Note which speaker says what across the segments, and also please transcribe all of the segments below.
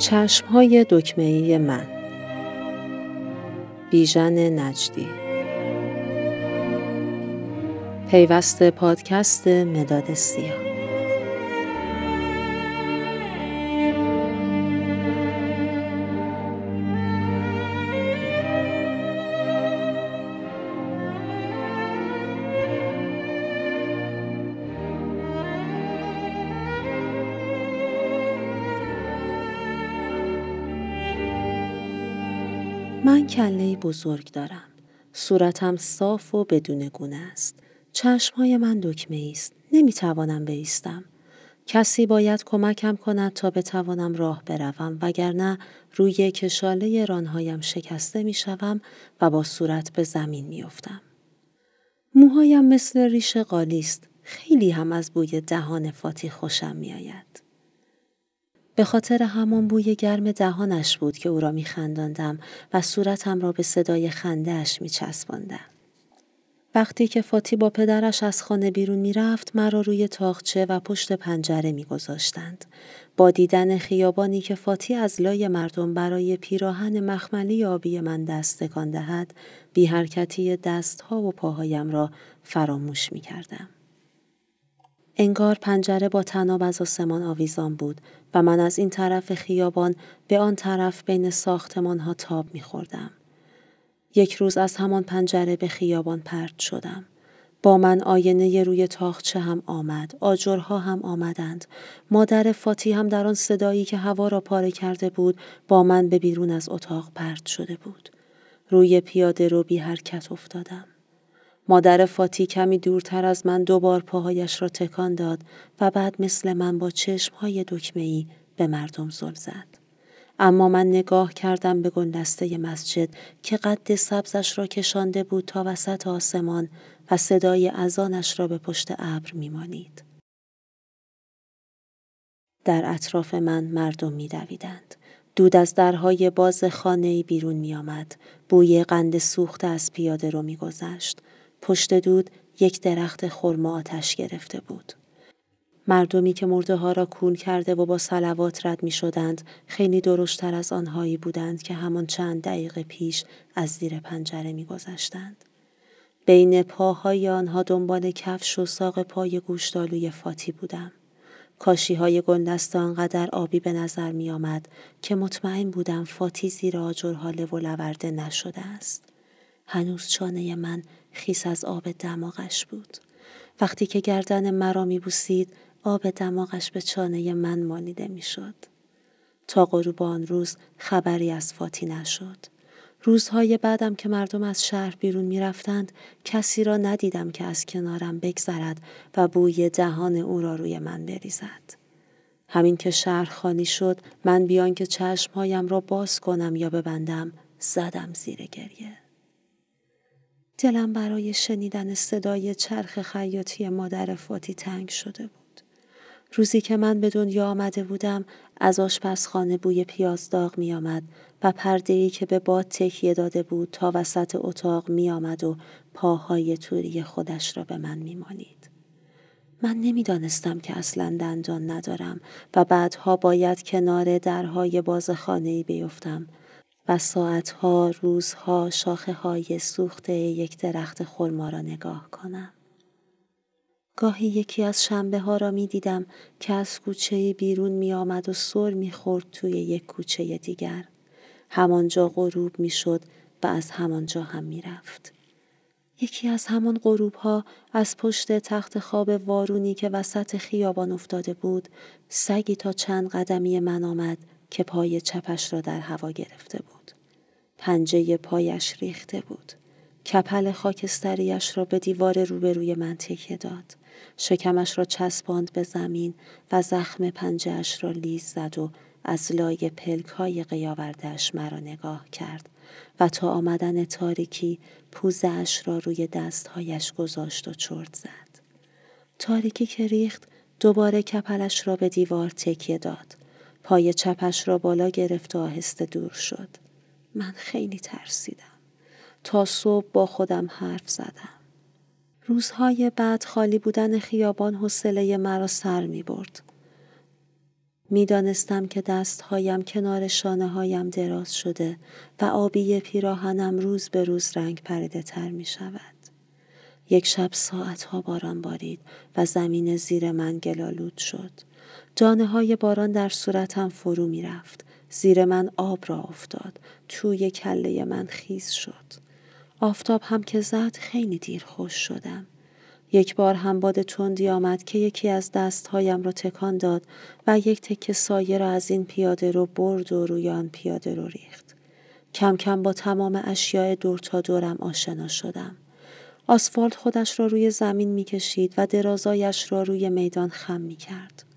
Speaker 1: چشمهای دکمهی من. بیژن نجدی. پیوست پادکست مداد سیاه. من کله بزرگ دارم. صورتم صاف و بدون گونه است. چشمهای من دکمه است. نمی توانم بیستم. کسی باید کمکم کند تا بتوانم راه بروم وگرنه روی کشاله رانهایم شکسته می شوم و با صورت به زمین می افتم. موهایم مثل ریش قالی است. خیلی هم از بوی دهان فاتی خوشم می آید. به خاطر همان بوی گرم دهانش بود که او را میخنداندم و صورتم را به صدای خندهاش میچسباندم. وقتی که فاتی با پدرش از خانه بیرون می‌رفت مرا روی تاخچه و پشت پنجره میگذاشتند با دیدن خیابانی که فاتی از لای مردم برای پیراهن مخملی آبی من دست تکان دهد بی حرکتی دستها و پاهایم را فراموش می کردم. انگار پنجره با تناب از آسمان آویزان بود و من از این طرف خیابان به آن طرف بین ساختمان ها تاب می خوردم. یک روز از همان پنجره به خیابان پرد شدم. با من آینه روی تاخچه هم آمد. آجرها هم آمدند. مادر فاتی هم در آن صدایی که هوا را پاره کرده بود با من به بیرون از اتاق پرد شده بود. روی پیاده رو بی حرکت افتادم. مادر فاتی کمی دورتر از من دوبار پاهایش را تکان داد و بعد مثل من با چشمهای دکمه‌ای به مردم زل زد. اما من نگاه کردم به گلدسته مسجد که قد سبزش را کشانده بود تا وسط آسمان و صدای اذانش را به پشت ابر میمانید. در اطراف من مردم میدویدند. دود از درهای باز خانه بیرون می آمد. بوی قند سوخته از پیاده رو می گذشت. پشت دود یک درخت خرما آتش گرفته بود. مردمی که مرده ها را کون کرده و با سلوات رد می شدند خیلی درشتر از آنهایی بودند که همان چند دقیقه پیش از زیر پنجره می گذشتند. بین پاهای آنها دنبال کفش و ساق پای گوشتالوی فاتی بودم. کاشی های گلدست آنقدر آبی به نظر می آمد که مطمئن بودم فاتی زیر آجرها و لورده نشده است. هنوز چانه من خیس از آب دماغش بود. وقتی که گردن مرا می بوسید آب دماغش به چانه من مالیده می شد. تا غروب آن روز خبری از فاتی نشد. روزهای بعدم که مردم از شهر بیرون می رفتند کسی را ندیدم که از کنارم بگذرد و بوی دهان او را روی من بریزد. همین که شهر خالی شد من بیان که چشمهایم را باز کنم یا ببندم زدم زیر گریه. دلم برای شنیدن صدای چرخ خیاطی مادر فاتی تنگ شده بود. روزی که من به دنیا آمده بودم از آشپزخانه بوی پیاز داغ می آمد و پرده که به باد تکیه داده بود تا وسط اتاق می آمد و پاهای توری خودش را به من می مانید. من نمی‌دانستم که اصلا دندان ندارم و بعدها باید کنار درهای باز خانه بیفتم و ساعتها، روزها شاخه های سوخته یک درخت خرما را نگاه کنم. گاهی یکی از شنبه ها را می دیدم که از کوچه بیرون می آمد و سر می خورد توی یک کوچه دیگر. همانجا غروب می شد و از همانجا هم می رفت. یکی از همان غروب ها از پشت تخت خواب وارونی که وسط خیابان افتاده بود سگی تا چند قدمی من آمد که پای چپش را در هوا گرفته بود. پنجه پایش ریخته بود. کپل خاکستریش را به دیوار روبروی من تکیه داد. شکمش را چسباند به زمین و زخم پنجهش را لیز زد و از لای پلک های قیاوردش مرا نگاه کرد و تا آمدن تاریکی پوزش را روی دستهایش گذاشت و چرت زد. تاریکی که ریخت دوباره کپلش را به دیوار تکیه داد. پای چپش را بالا گرفت و آهسته دور شد. من خیلی ترسیدم. تا صبح با خودم حرف زدم. روزهای بعد خالی بودن خیابان حوصله مرا سر می برد. می‌دانستم که دستهایم کنار شانه هایم دراز شده و آبی پیراهنم روز به روز رنگ پریده تر می شود. یک شب ساعتها باران بارید و زمین زیر من گلالود شد. جانه های باران در صورتم فرو می رفت. زیر من آب را افتاد. توی کله من خیز شد. آفتاب هم که زد خیلی دیر خوش شدم. یک بار هم باد تندی آمد که یکی از دستهایم را تکان داد و یک تکه سایه را از این پیاده رو برد و روی آن پیاده رو ریخت. کم کم با تمام اشیاء دور تا دورم آشنا شدم. آسفالت خودش را روی زمین می کشید و درازایش را روی میدان خم می کرد.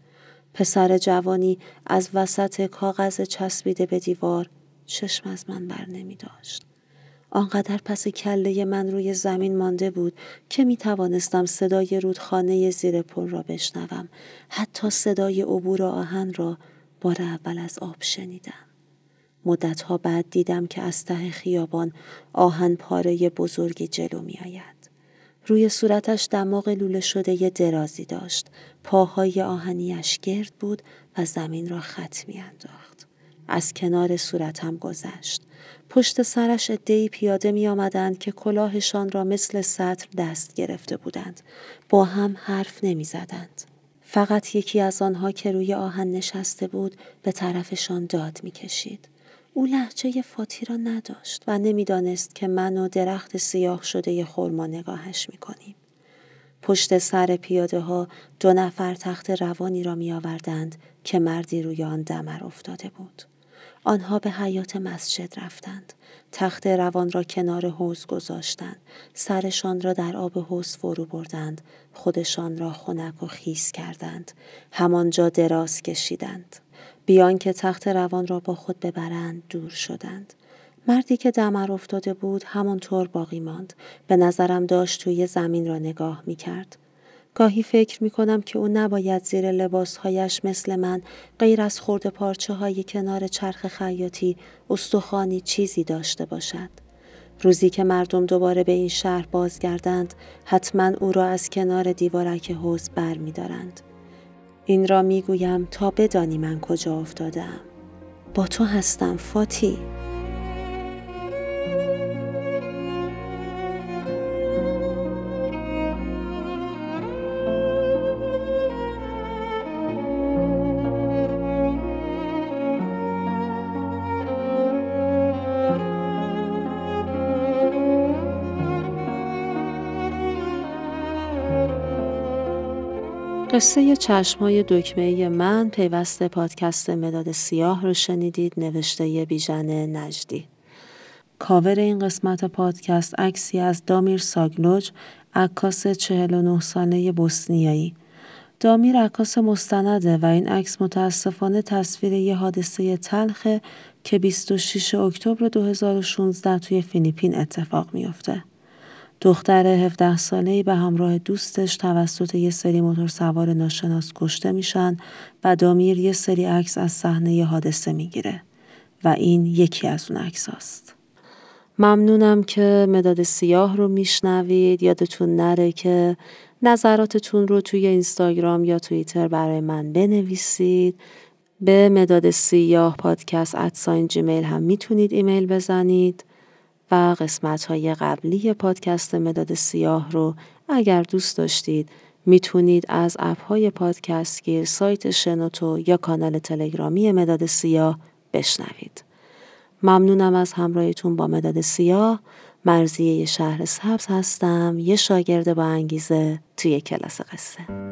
Speaker 1: پسر جوانی از وسط کاغذ چسبیده به دیوار چشم از من بر نمی داشت. آنقدر پس کله من روی زمین مانده بود که می توانستم صدای رودخانه زیر پل را بشنوم حتی صدای عبور آهن را بار اول از آب شنیدم مدتها بعد دیدم که از ته خیابان آهن پاره بزرگی جلو می آید. روی صورتش دماغ لوله شده ی درازی داشت. پاهای آهنیش گرد بود و زمین را خط می انداخت. از کنار صورتم گذشت. پشت سرش ادهی پیاده می آمدند که کلاهشان را مثل سطر دست گرفته بودند. با هم حرف نمی زدند. فقط یکی از آنها که روی آهن نشسته بود به طرفشان داد می کشید. او لحجه فاتی را نداشت و نمی‌دانست که من و درخت سیاه شده خورما نگاهش می کنیم. پشت سر پیاده ها دو نفر تخت روانی را می آوردند که مردی روی آن دمر افتاده بود. آنها به حیات مسجد رفتند. تخت روان را کنار حوز گذاشتند. سرشان را در آب حوز فرو بردند. خودشان را خنک و خیس کردند. همانجا دراز کشیدند. بیان که تخت روان را با خود ببرند دور شدند. مردی که دمر افتاده بود همانطور باقی ماند. به نظرم داشت توی زمین را نگاه می کرد. گاهی فکر می کنم که او نباید زیر لباسهایش مثل من غیر از خورده پارچه های کنار چرخ خیاطی استخوانی چیزی داشته باشد. روزی که مردم دوباره به این شهر بازگردند حتما او را از کنار دیوارک حوز بر می دارند. این را می گویم تا بدانی من کجا افتادم. با تو هستم فاتی. قصه چشمای دکمه من پیوسته پادکست مداد سیاه رو شنیدید نوشته بیژن نجدی. کاور این قسمت پادکست عکسی از دامیر ساگلوج عکاس 49 ساله بوسنیایی دامیر عکاس مستنده و این عکس متاسفانه تصویر یه حادثه تلخه که 26 اکتبر 2016 توی فیلیپین اتفاق میافته. دختر 17 ساله‌ای به همراه دوستش توسط یه سری موتور سوار ناشناس کشته میشن و دامیر یه سری عکس از صحنه حادثه می‌گیره و این یکی از اون عکس هست. ممنونم که مداد سیاه رو میشنوید. یادتون نره که نظراتتون رو توی اینستاگرام یا توییتر برای من بنویسید. به مداد سیاه پادکست ادساین جیمیل هم می‌تونید ایمیل بزنید. قسمت های قبلی پادکست مداد سیاه رو اگر دوست داشتید می‌تونید از اپ های پادکست گیر سایت شنوتو یا کانال تلگرامی مداد سیاه بشنوید. ممنونم از همراهیتون با مداد سیاه مرزیه شهر سبز هستم یه شاگرد با انگیزه توی کلاس قصه